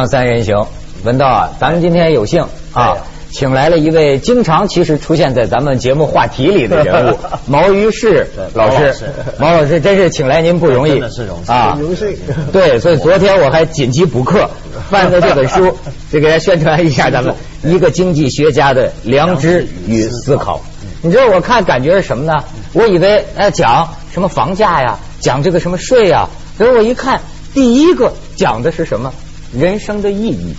锵三人行，文道啊，咱们今天有幸啊，请来了一位经常其实出现在咱们节目话题里的人物 毛于轼老师。毛老师真是请来您不容易，真的是荣幸啊，荣幸。对，所以昨天我还紧急补课，翻的这本书，就给大家宣传一下咱们 一个经济学家的良知与思考。你知道我看感觉是什么呢？我以为呃讲什么房价呀，讲这个什么税呀，结果我一看，第一个讲的是什么？人生的意义。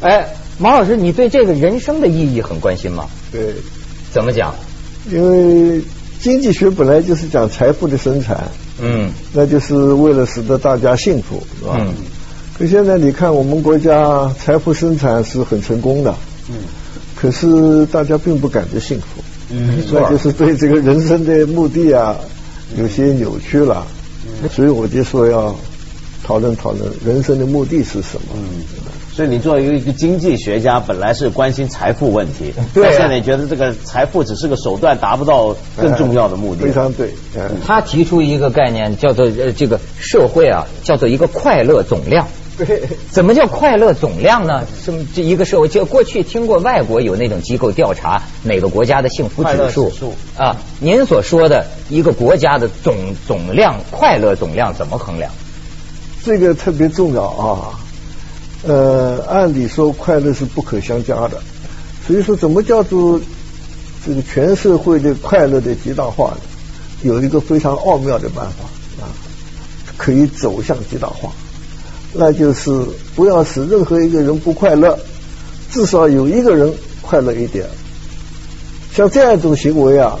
哎，马老师，你对这个人生的意义很关心吗？对，怎么讲？因为经济学本来就是讲财富的生产，嗯，那就是为了使得大家幸福，是吧？嗯。可现在你看，我们国家财富生产是很成功的，嗯，可是大家并不感觉幸福。嗯，那就是对这个人生的目的啊，有些扭曲了，嗯所以我就说要讨论讨论人生的目的是什么。嗯，所以你作为一个经济学家，本来是关心财富问题，对，现在觉得这个财富只是个手段，达不到更重要的目的。非常对。他提出一个概念，叫做呃这个社会啊，叫做一个快乐总量。对，怎么叫快乐总量呢？什么这一个社会？就过去听过外国有那种机构调查哪个国家的幸福指数啊？您所说的一个国家的总总量快乐总量怎么衡量？这个特别重要啊！呃，按理说快乐是不可相加的，所以说怎么叫做这个全社会的快乐的极大化呢？有一个非常奥妙的办法啊，可以走向极大化。那就是不要使任何一个人不快乐，至少有一个人快乐一点。像这样一种行为啊，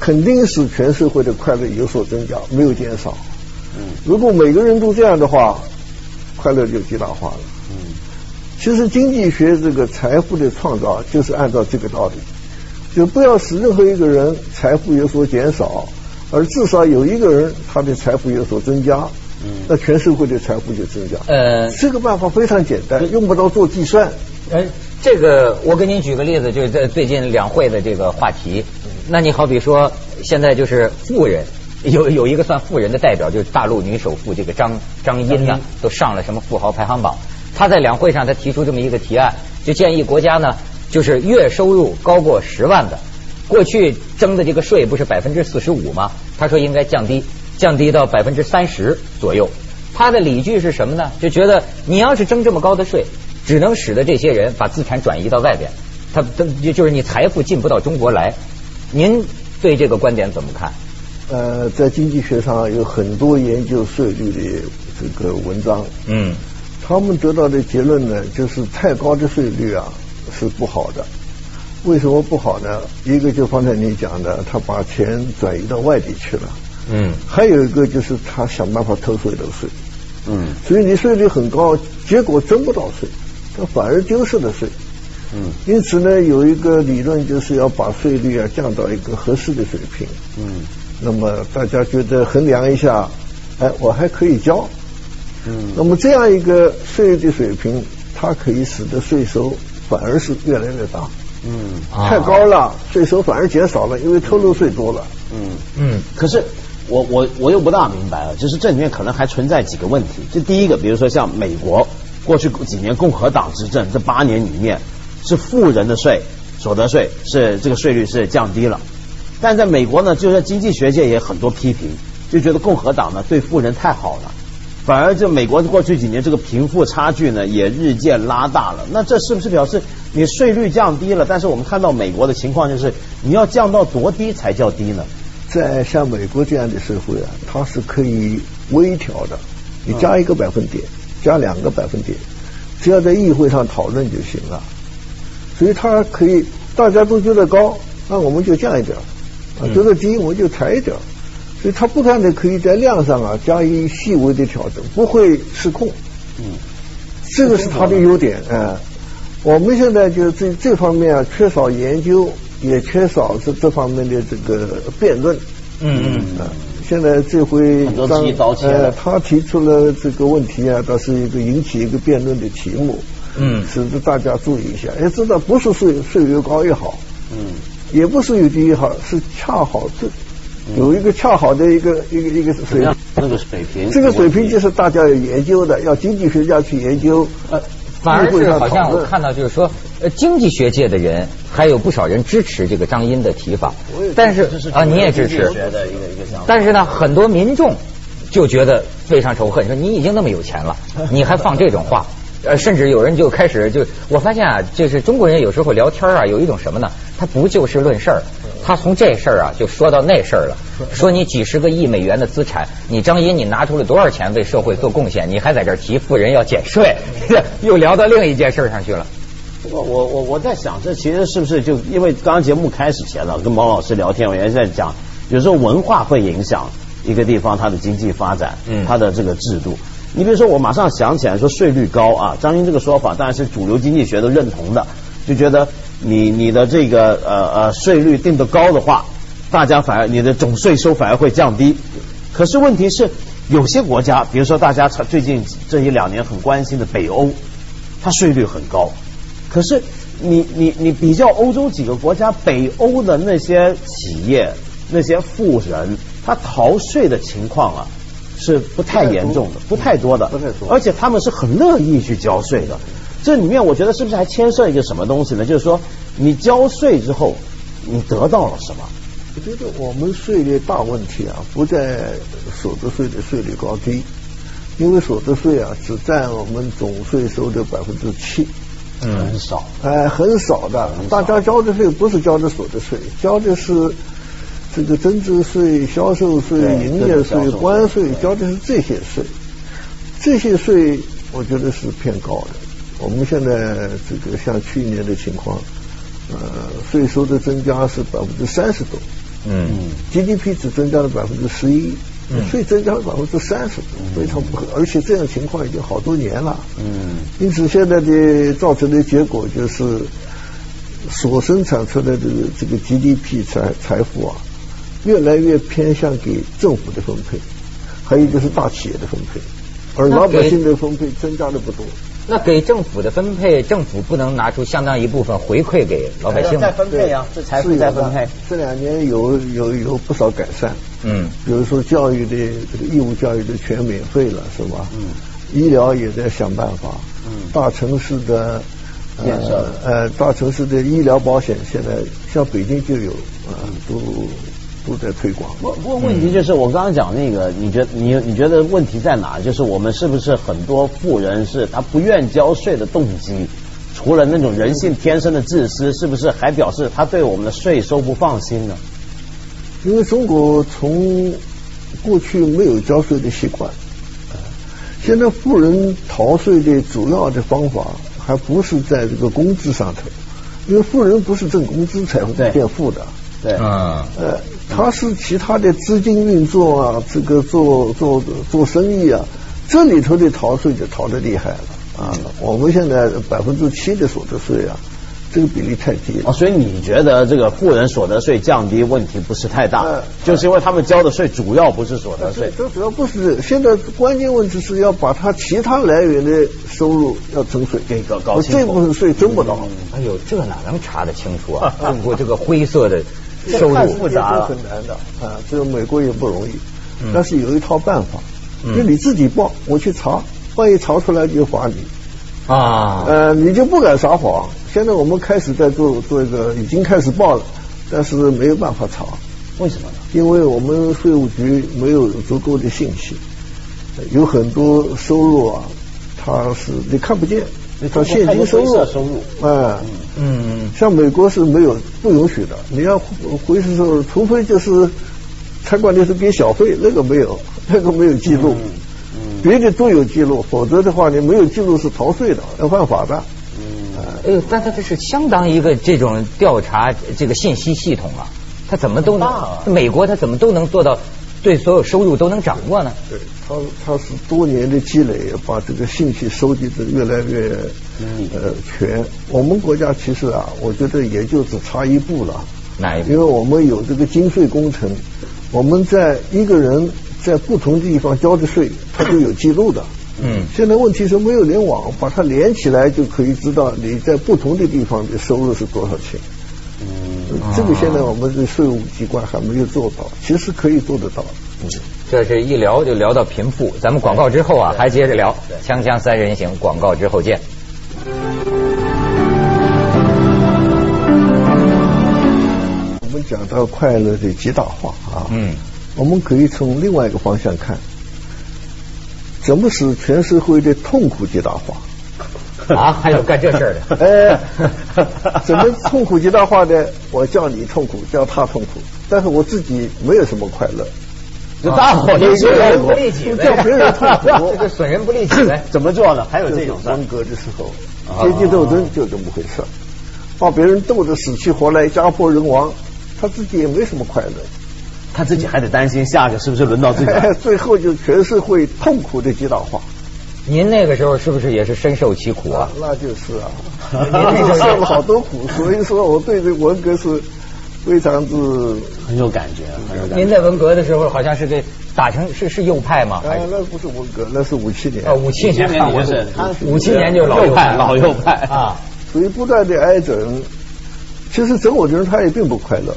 肯定使全社会的快乐有所增加，没有减少。嗯，如果每个人都这样的话，快乐就极大化了。嗯，其实经济学这个财富的创造就是按照这个道理，就不要使任何一个人财富有所减少，而至少有一个人他的财富有所增加。嗯那全社会的财富就增加。呃，这个办法非常简单，用不着做计算。呃，这个我给您举个例子，就是在最近两会的这个话题。那你好比说，现在就是富人，有有一个算富人的代表，就是大陆女首富这个张张茵呢，都上了什么富豪排行榜。他在两会上他提出这么一个提案，就建议国家呢，就是月收入高过十万的，过去征的这个税不是百分之四十五吗？他说应该降低。降低到百分之三十左右，他的理据是什么呢？就觉得你要是征这么高的税，只能使得这些人把资产转移到外边，他就就是你财富进不到中国来。您对这个观点怎么看？呃，在经济学上有很多研究税率的这个文章，嗯，他们得到的结论呢，就是太高的税率啊是不好的。为什么不好呢？一个就刚才你讲的，他把钱转移到外地去了。嗯，还有一个就是他想办法偷税漏税，嗯，所以你税率很高，结果征不到税，他反而丢失了税，嗯，因此呢，有一个理论就是要把税率啊降到一个合适的水平，嗯，那么大家觉得衡量一下，哎，我还可以交，嗯，那么这样一个税率的水平，它可以使得税收反而是越来越大，嗯，太高了，税收反而减少了，因为偷漏税多了，嗯。嗯，可是。我我我又不大明白了，就是这里面可能还存在几个问题。就第一个，比如说像美国过去几年共和党执政这八年里面，是富人的税所得税是这个税率是降低了，但在美国呢，就是经济学界也很多批评，就觉得共和党呢对富人太好了，反而就美国过去几年这个贫富差距呢也日渐拉大了。那这是不是表示你税率降低了？但是我们看到美国的情况就是你要降到多低才叫低呢？在像美国这样的社会啊，它是可以微调的，你加一个百分点，加两个百分点，只要在议会上讨论就行了。所以它可以大家都觉得高，那我们就降一点；啊，觉得低我就抬一点。所以它不断的可以在量上啊加以细微的调整，不会失控。嗯，这个是它的优点。啊，我们现在就这这方面啊缺少研究。也缺少这这方面的这个辩论。嗯嗯啊，现在这回张呃，他提出了这个问题啊，倒是一个引起一个辩论的题目。嗯，使得大家注意一下，要知道不是税税越高越好。嗯，也不是有第一好，是恰好这有一个恰好的一个一个一个水平，那个水平，这个水平就是大家要研究的，要经济学家去研究。呃，反而是好像我看到就是说，呃，经济学界的人还有不少人支持这个张英的提法，但是啊，你也支持，但是呢，很多民众就觉得非常仇恨，说你已经那么有钱了，你还放这种话。呃，甚至有人就开始就，我发现啊，就是中国人有时候聊天啊，有一种什么呢？他不就事论事儿，他从这事儿啊就说到那事儿了。说你几十个亿美元的资产，你张英你拿出了多少钱为社会做贡献？你还在这儿提富人要减税，又聊到另一件事上去了。我我我我在想，这其实是不是就因为刚刚节目开始前呢，跟毛老师聊天，我原来在讲，有时候文化会影响一个地方它的经济发展，嗯，它的这个制度。你比如说，我马上想起来说税率高啊，张英这个说法当然是主流经济学都认同的，就觉得你你的这个呃呃税率定得高的话，大家反而你的总税收反而会降低。可是问题是，有些国家，比如说大家最近这一两年很关心的北欧，它税率很高。可是你你你比较欧洲几个国家，北欧的那些企业那些富人，他逃税的情况啊。是不太严重的，不太多的，不太多，而且他们是很乐意去交税的。这里面我觉得是不是还牵涉一个什么东西呢？就是说，你交税之后，你得到了什么？我觉得我们税率大问题啊，不在所得税的税率高低，因为所得税啊只占我们总税收的百分之七，嗯，很少，哎，很少的。大家交的税不是交的所得税，交的是。这个增值税、销售税、营业税、关税，交的是这些税。这些税我觉得是偏高的。我们现在这个像去年的情况，呃，税收的增加是百分之三十多，嗯，GDP 只增加了百分之十一，税增加了百分之三十，非常不合。而且这样情况已经好多年了，嗯，因此现在的造成的结果就是，所生产出来的这个 GDP 财财富啊。越来越偏向给政府的分配，还有就是大企业的分配，而老百姓的分配增加的不多。那给政府的分配，政府不能拿出相当一部分回馈给老百姓再分配呀，这财富再分配。这两年有有有不少改善，嗯，比如说教育的这个义务教育的全免费了，是吧？嗯，医疗也在想办法，嗯，大城市的建设，呃，大城市的医疗保险现在像北京就有，啊，都。都在推广。不不过问题就是，我刚刚讲那个，你觉你你觉得问题在哪？就是我们是不是很多富人是他不愿交税的动机？除了那种人性天生的自私，是不是还表示他对我们的税收不放心呢？因为中国从过去没有交税的习惯，现在富人逃税的主要的方法还不是在这个工资上头，因为富人不是挣工资才会变富的。对，啊，呃，他是其他的资金运作啊，这个做做做生意啊，这里头的逃税就逃得厉害了啊。我们现在百分之七的所得税啊，这个比例太低了。所以你觉得这个富人所得税降低问题不是太大，就是因为他们交的税主要不是所得税。这主要不是，现在关键问题是要把他其他来源的收入要征税，给搞搞清楚。这部分税征不到。哎呦，这哪能查得清楚啊？通过这个灰色的。收入复杂了，很难的啊！这个美国也不容易，但是有一套办法，就你自己报，我去查，万一查出来就罚你啊！呃，你就不敢撒谎。现在我们开始在做做一个，已经开始报了，但是没有办法查，为什么呢？因为我们税务局没有足够的信息，有很多收入啊，它是你看不见。他现金收入，收入，嗯嗯，像美国是没有不允许的，你要回去收入，除非就是餐馆里是给小费，那个没有，那个没有记录，别的都有记录，否则的话你没有记录是逃税的，要犯法的。嗯，哎。呦，但他这是相当一个这种调查这个信息系统啊，他怎么都能，美国他怎么都能做到？对所有收入都能掌握呢？对，他他是多年的积累，把这个信息收集的越来越呃全。我们国家其实啊，我觉得也就只差一步了。哪一步？因为我们有这个金税工程，我们在一个人在不同地方交的税，他就有记录的。嗯。现在问题是没有联网，把它连起来就可以知道你在不同的地方的收入是多少钱。嗯。这个现在我们的税务机关还没有做到，其实可以做得到。嗯，这是一聊就聊到贫富，咱们广告之后啊还接着聊。锵锵三人行，广告之后见。我们讲到快乐的极大化啊，嗯，我们可以从另外一个方向看，怎么使全社会的痛苦极大化？啊，还有干这事儿的？呃，怎么痛苦极大化的？我叫你痛苦，叫他痛苦，但是我自己没有什么快乐。就大伙就损人不利己，叫别人痛苦，这个损人不利己呗？怎么做呢？还有这种文革的时候，阶级斗争就这么回事，把别人斗得死去活来，家破人亡，他自己也没什么快乐，他自己还得担心下个是不是轮到自己，最后就全社会痛苦的极大化。您那个时候是不是也是深受其苦啊？那就是啊，您那个受了 好多苦，所以说我对这文革是非常之很有感觉。您在文革的时候好像是给打成是是右派吗？啊，那不是文革，那是五七年。啊，五七年也是，五七年就老右派，老右派啊，所以不断的挨整。其实整我的人他也并不快乐。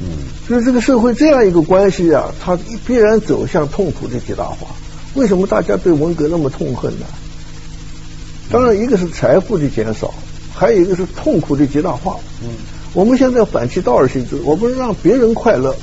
嗯，所以这个社会这样一个关系啊，它必然走向痛苦的极大化。为什么大家对文革那么痛恨呢？当然，一个是财富的减少，还有一个是痛苦的极大化。嗯，我们现在反其道而行之，我不是让别人快乐，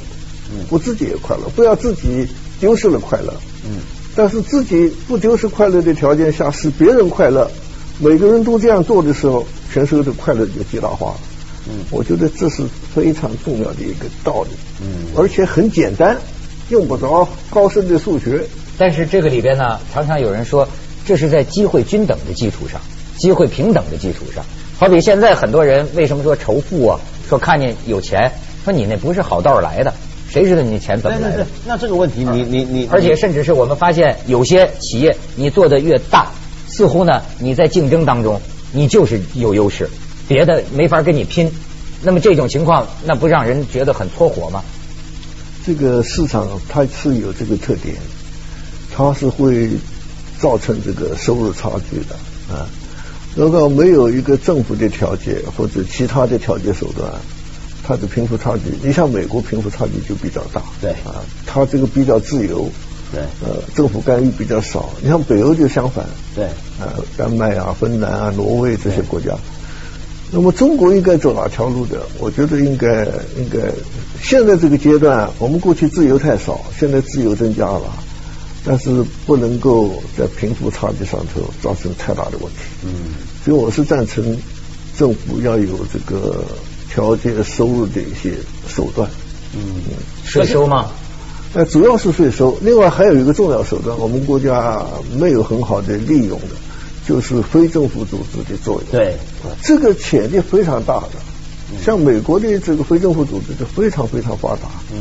嗯，我自己也快乐，不要自己丢失了快乐。嗯，但是自己不丢失快乐的条件下，使别人快乐，每个人都这样做的时候，全社会的快乐就极大化了。嗯，我觉得这是非常重要的一个道理。嗯，而且很简单，用不着高深的数学。但是这个里边呢，常常有人说，这是在机会均等的基础上，机会平等的基础上。好比现在很多人为什么说仇富啊？说看见有钱，说你那不是好道来的，谁知道你钱怎么来的？那这个问题，你你你，而且甚至是我们发现，有些企业你做的越大，似乎呢你在竞争当中你就是有优势，别的没法跟你拼。那么这种情况，那不让人觉得很搓火吗？这个市场它是有这个特点。它是会造成这个收入差距的啊！如果没有一个政府的调节或者其他的调节手段，它的贫富差距，你像美国贫富差距就比较大，对啊，它这个比较自由，对，呃，政府干预比较少。你像北欧就相反，对，啊，丹麦啊、芬兰啊、挪威这些国家。那么中国应该走哪条路的？我觉得应该应该，现在这个阶段，我们过去自由太少，现在自由增加了。但是不能够在贫富差距上头造成太大的问题。嗯，所以我是赞成政府要有这个调节收入的一些手段。嗯，税收吗？呃，主要是税收。另外还有一个重要手段，我们国家没有很好的利用的，就是非政府组织的作用。对，这个潜力非常大的。像美国的这个非政府组织就非常非常发达。嗯。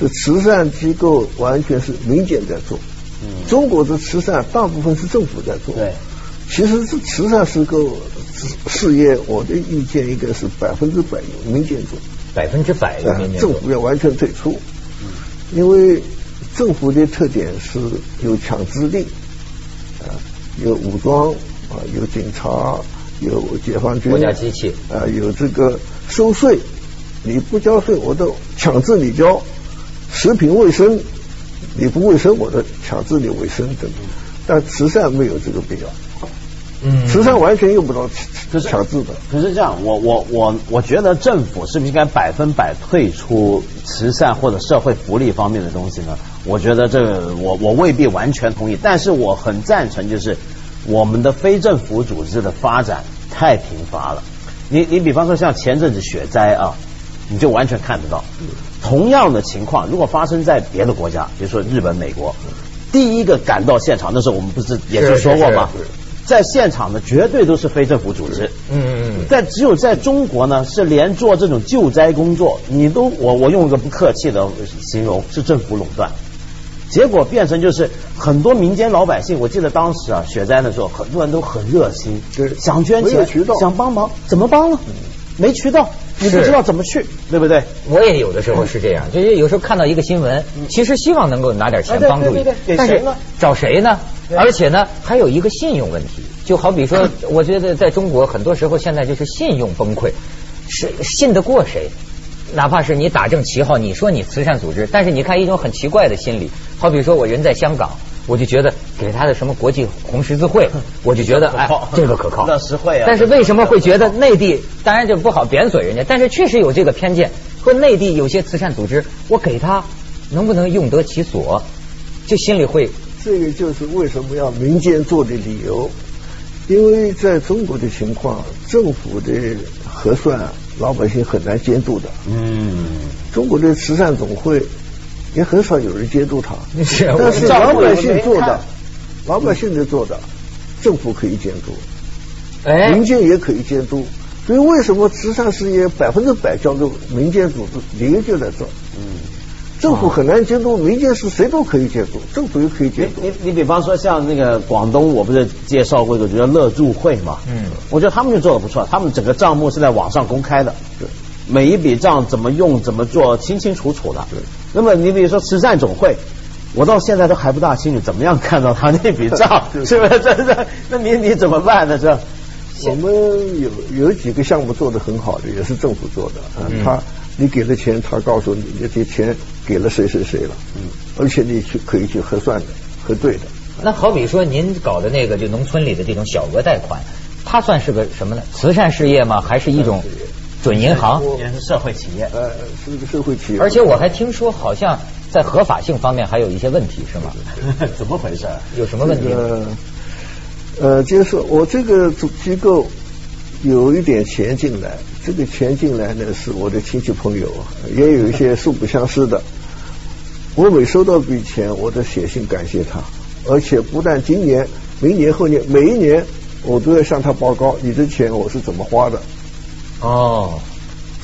这慈善机构完全是民间在做，嗯，中国的慈善大部分是政府在做，对，其实是慈善是个事业，我的意见应该是百分之百由民间做，百分之百由民间政府要完全退出，嗯，因为政府的特点是有强制力，啊，有武装啊，有警察，有解放军，国家机器啊，有这个收税，你不交税，我都强制你交。食品卫生，你不卫生，我的强制你卫生等等。但慈善没有这个必要。嗯，慈善完全用不着强制的。可是这样，我我我我觉得政府是不是应该百分百退出慈善或者社会福利方面的东西呢？我觉得这个我我未必完全同意，但是我很赞成，就是我们的非政府组织的发展太贫乏了。你你比方说像前阵子雪灾啊。你就完全看得到，同样的情况，如果发生在别的国家，比如说日本、美国，第一个赶到现场，那时候我们不是也就说过吗？在现场的绝对都是非政府组织。嗯嗯嗯。但只有在中国呢，是连做这种救灾工作，你都我我用一个不客气的形容，是政府垄断。结果变成就是很多民间老百姓，我记得当时啊雪灾的时候，很多人都很热心，就是想捐钱，想帮忙，怎么帮呢？没渠道。你不知道怎么去，对不对？我也有的时候是这样，就是有时候看到一个新闻，其实希望能够拿点钱帮助你，但是找谁呢？而且呢，还有一个信用问题，就好比说，我觉得在中国很多时候现在就是信用崩溃，谁信得过谁？哪怕是你打正旗号，你说你慈善组织，但是你看一种很奇怪的心理，好比说我人在香港，我就觉得给他的什么国际红十字会，我就觉得哎这个可靠，那实惠啊但是为什么会觉得内地当然就不好贬损人家，但是确实有这个偏见，说内地有些慈善组织，我给他能不能用得其所，就心里会。这个就是为什么要民间做的理由，因为在中国的情况，政府的核算老百姓很难监督的。嗯，中国的慈善总会也很少有人监督他，但是老百姓做的，老百姓能做的，政府可以监督，哎民间也可以监督。所以为什么慈善事业百分之百交给民间组织，理由就在这。嗯，政府很难监督，民间是谁都可以监督，政府也可以你监督。你你比方说像那个广东，我不是介绍过一个叫乐助会嘛？嗯我觉得他们就做的不错，他们整个账目是在网上公开的，对，每一笔账怎么用怎么做清清楚楚的。对，那么你比如说慈善总会。我到现在都还不大清楚怎么样看到他那笔账，是不是？这这，那你你怎么办呢？这我们有有几个项目做得很好的，也是政府做的。啊嗯他你给了钱，他告诉你你这钱给了谁谁谁了，嗯，而且你去可以去核算的、核对的。那好比说您搞的那个就农村里的这种小额贷款，它算是个什么呢？慈善事业吗？还是一种准银行？也是社会企业。呃，是一个社会企业。而且我还听说，好像在合法性方面还有一些问题，是吗？怎么回事？有什么问题这？个呃，就是我这个组机构有一点钱进来，这个钱进来呢是我的亲戚朋友，也有一些素不相识的。我每收到笔钱，我都写信感谢他，而且不但今年、明年、后年，每一年我都要向他报告你的钱我是怎么花的。哦，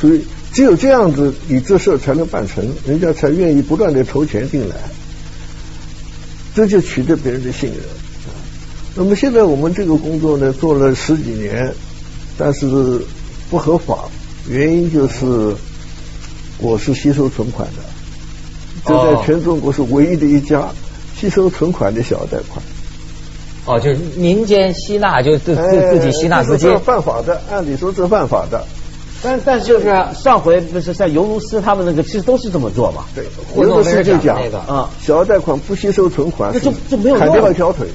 所以只有这样子，你这事儿才能办成，人家才愿意不断的投钱进来，这就取得别人的信任。那么现在我们这个工作呢，做了十几年，但是不合法，原因就是我是吸收存款的，这哦在全中国是唯一的一家吸收存款的小贷款。哦，就是民间吸纳，就自自哎自己吸纳资金这。个犯法的，按理说这犯法的。但但是就是上回不是像尤如斯他们那个，其实都是这么做嘛。对，胡有的诺威尔奖是就讲那个啊小额贷款不吸收存款，那就就没有砍掉一条腿。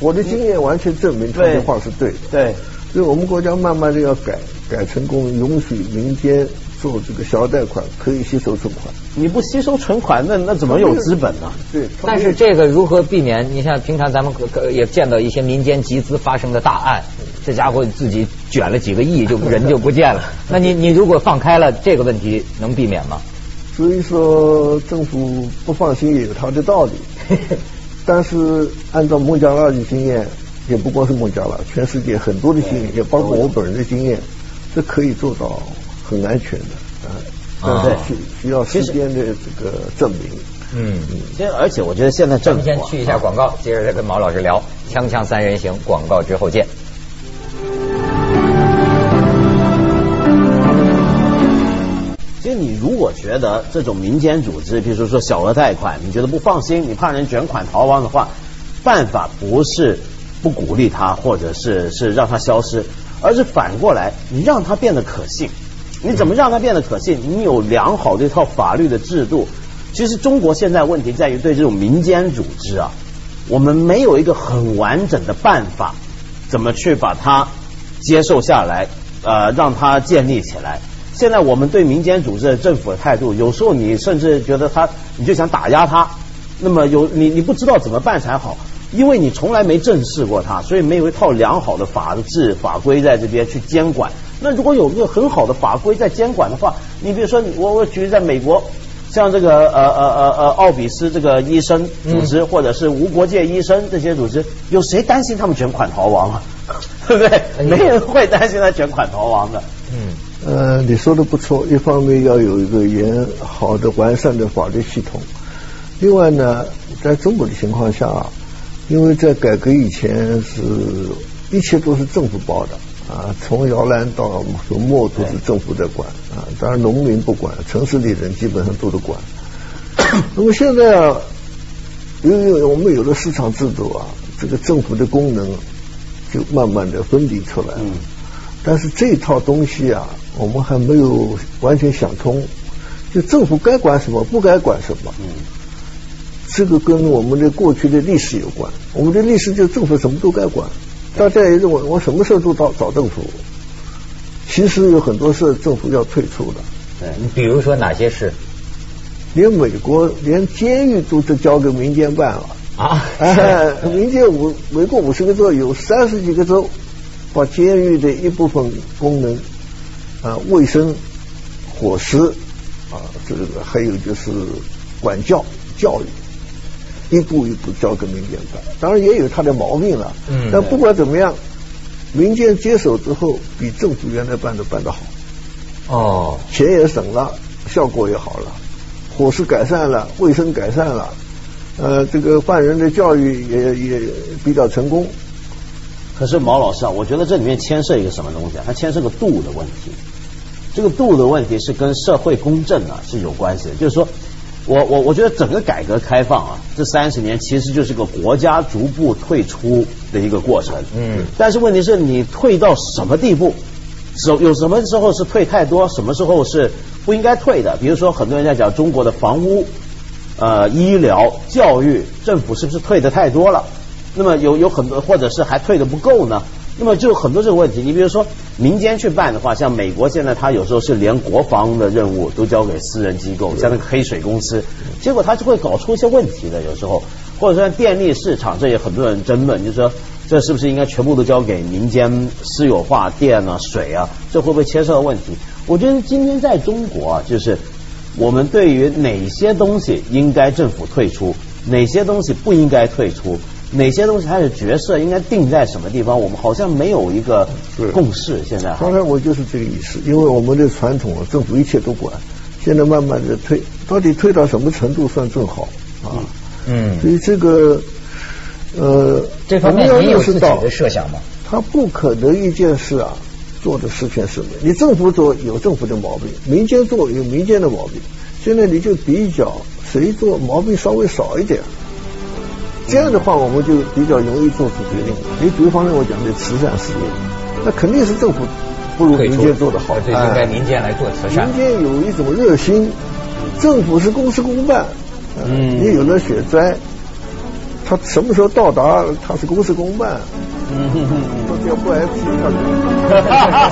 我的经验完全证明他对的话是对的。对，所以我们国家慢慢的要改，改成功，允许民间做这个小额贷款，可以吸收存款。你不吸收存款，那那怎么有资本呢？对，但是这个如何避免？你像平常咱们可可也见到一些民间集资发生的大案，这家伙自己卷了几个亿，就人就不见了。那你你如果放开了这个问题，能避免吗？所以说政府不放心也有他的道理。但是按照孟加拉的经验，也不光是孟加拉，全世界很多的经验，也包括我本人的经验，这可以做到很安全的啊。但是需需要时间的这个证明。嗯，其实而且我觉得现在咱政府啊们先去一下广告，接着再跟毛老师聊《锵锵三人行》广告之后见。其实你如果觉得这种民间组织，比如说小额贷款，你觉得不放心，你怕人卷款逃亡的话，办法不是不鼓励他，或者是是让他消失，而是反过来，你让他变得可信。你怎么让它变得可信？你有良好的一套法律的制度。其实中国现在问题在于对这种民间组织啊，我们没有一个很完整的办法，怎么去把它接受下来，呃，让它建立起来。现在我们对民间组织的政府的态度，有时候你甚至觉得他，你就想打压他。那么有你你不知道怎么办才好，因为你从来没正视过它，所以没有一套良好的法制法规在这边去监管。那如果有一个很好的法规在监管的话，你比如说我我举在美国。像这个呃呃呃呃奥比斯这个医生组织，或者是无国界医生这些组织，有谁担心他们卷款逃亡啊？对不对？没人会担心他卷款逃亡的。嗯，呃，你说的不错，一方面要有一个严好的完善的法律系统，另外呢，在中国的情况下，因为在改革以前是一切都是政府包的啊，从摇篮到从末都是政府在管啊，当然农民不管，城市里人基本上都得管。那么现在啊，因为我们有了市场制度啊，这个政府的功能就慢慢的分离出来了。嗯但是这套东西啊，我们还没有完全想通。就政府该管什么，不该管什么。嗯。这个跟我们的过去的历史有关。我们的历史就政府什么都该管，大家也认为我什么事都找找政府。其实有很多事政府要退出的。对，你比如说哪些事？连美国连监狱都都交给民间办了啊！哎，民间五美国五十个州有三十几个州把监狱的一部分功能啊，卫生、伙食啊，这个还有就是管教教育，一步一步交给民间办。当然也有他的毛病了，嗯，但不管怎么样，民间接手之后比政府原来办的办得好。哦，钱也省了，效果也好了。伙食改善了，卫生改善了，呃，这个犯人的教育也也比较成功。可是毛老师啊，我觉得这里面牵涉一个什么东西啊？它牵涉个度的问题。这个度的问题是跟社会公正啊是有关系的。就是说，我我我觉得整个改革开放啊，这三十年其实就是个国家逐步退出的一个过程。嗯。但是问题是你退到什么地步？有有什么时候是退太多？什么时候是？不应该退的，比如说很多人在讲中国的房屋、呃医疗、教育，政府是不是退的太多了？那么有有很多，或者是还退的不够呢？那么就很多这个问题。你比如说民间去办的话，像美国现在他有时候是连国防的任务都交给私人机构，像那个黑水公司，结果他就会搞出一些问题的。有时候或者说电力市场，这也很多人争论，就是说这是不是应该全部都交给民间私有化电啊、水啊？这会不会牵涉到问题？我觉得今天在中国啊，就是我们对于哪些东西应该政府退出，哪些东西不应该退出，哪些东西它的角色应该定在什么地方，我们好像没有一个共识。现在，刚才我就是这个意思，因为我们的传统政府一切都管，现在慢慢的退，到底退到什么程度算正好啊？嗯，所以这个呃，这方面你有自己的设想吗？他不可能一件事啊。做的十全十美，你政府做有政府的毛病，民间做有民间的毛病。现在你就比较谁做毛病稍微少一点，这样的话我们就比较容易做出决定。你比如方面我讲的慈善事业，那肯定是政府不如民间做的好，对，应该民间来做慈善。民间有一种热心，政府是公事公办。嗯，你有了血灾，他什么时候到达，他是公事公办。嗯哼哼，要不挨批，他。